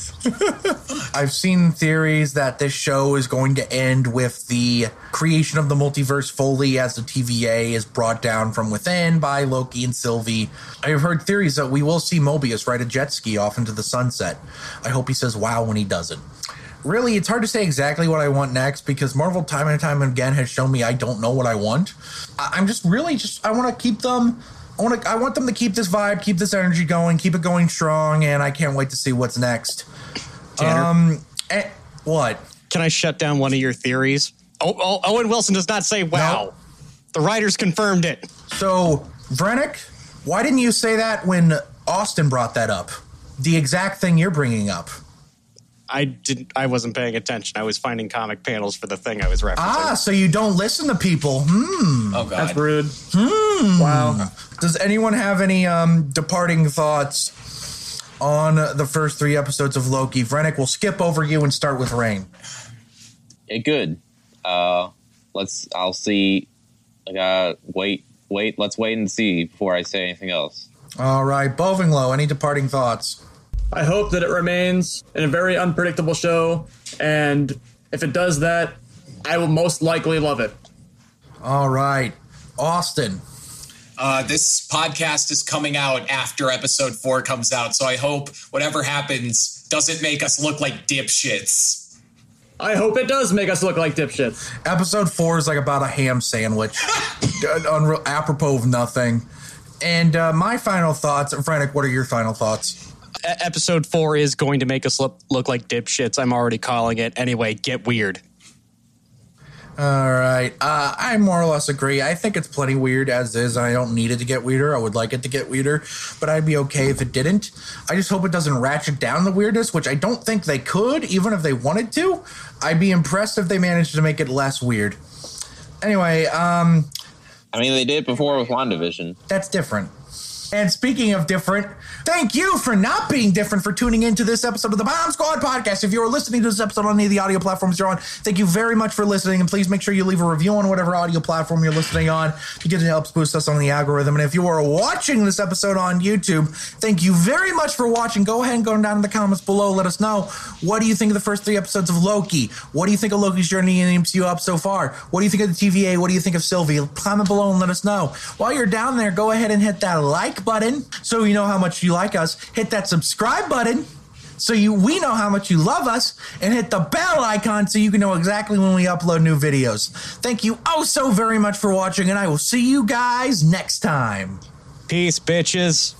I've seen theories that this show is going to end with the creation of the multiverse fully as the TVA is brought down from within by Loki and Sylvie. I've heard theories that we will see Mobius ride a jet ski off into the sunset. I hope he says wow when he does it. Really, it's hard to say exactly what I want next because Marvel time and time again has shown me I don't know what I want. I'm just really just I want to keep them I want to. I want them to keep this vibe, keep this energy going, keep it going strong, and I can't wait to see what's next. Tanner, Um, eh, what? can I shut down one of your theories? Oh, oh, Owen Wilson does not say wow. No. The writers confirmed it. So, Vrennick, why didn't you say that when Austin brought that up? The exact thing you're bringing up. I didn't. I wasn't paying attention. I was finding comic panels for the thing I was referencing. Ah, so you don't listen to people. Hmm. Oh That's god. rude. Wow. Does anyone have any um, departing thoughts on the first three episodes of Loki? Vrennick, we'll skip over you and start with Rain. Yeah, good. Uh, let's. I'll see. I got wait, wait. Let's wait and see before I say anything else. All right, Bovinglow, any departing thoughts? I hope that it remains in a very unpredictable show, and if it does that, I will most likely love it. All right, Austin. Uh, this podcast is coming out after episode four comes out, so I hope whatever happens doesn't make us look like dipshits. I hope it does make us look like dipshits. Episode four is like about a ham sandwich, unreal, apropos of nothing. And uh, my final thoughts, Vrennick, what are your final thoughts? Episode four is going to make us look, look like dipshits. I'm already calling it. Anyway, get weird. All right. Uh, I more or less agree. I think it's plenty weird as is. I don't need it to get weirder. I would like it to get weirder, but I'd be okay if it didn't. I just hope it doesn't ratchet down the weirdness, which I don't think they could, even if they wanted to. I'd be impressed if they managed to make it less weird. Anyway, um, I mean, they did it before with WandaVision. that's different. And speaking of different, thank you for not being different for tuning into this episode of the Bomb Squad podcast. If you're listening to this episode on any of the audio platforms you're on, thank you very much for listening. And please make sure you leave a review on whatever audio platform you're listening on because it helps boost us on the algorithm. And if you are watching this episode on YouTube, thank you very much for watching. Go ahead and go down in the comments below. Let us know what do you think of the first three episodes of Loki? What do you think of Loki's journey in the MCU up so far? What do you think of the TVA? What do you think of Sylvie? Comment below and let us know. While you're down there, go ahead and hit that like button so you know how much you like us. Hit that subscribe button so you we know how much you love us and hit the bell icon so you can know exactly when we upload new videos. Thank you oh so very much for watching and I will see you guys next time. Peace, bitches.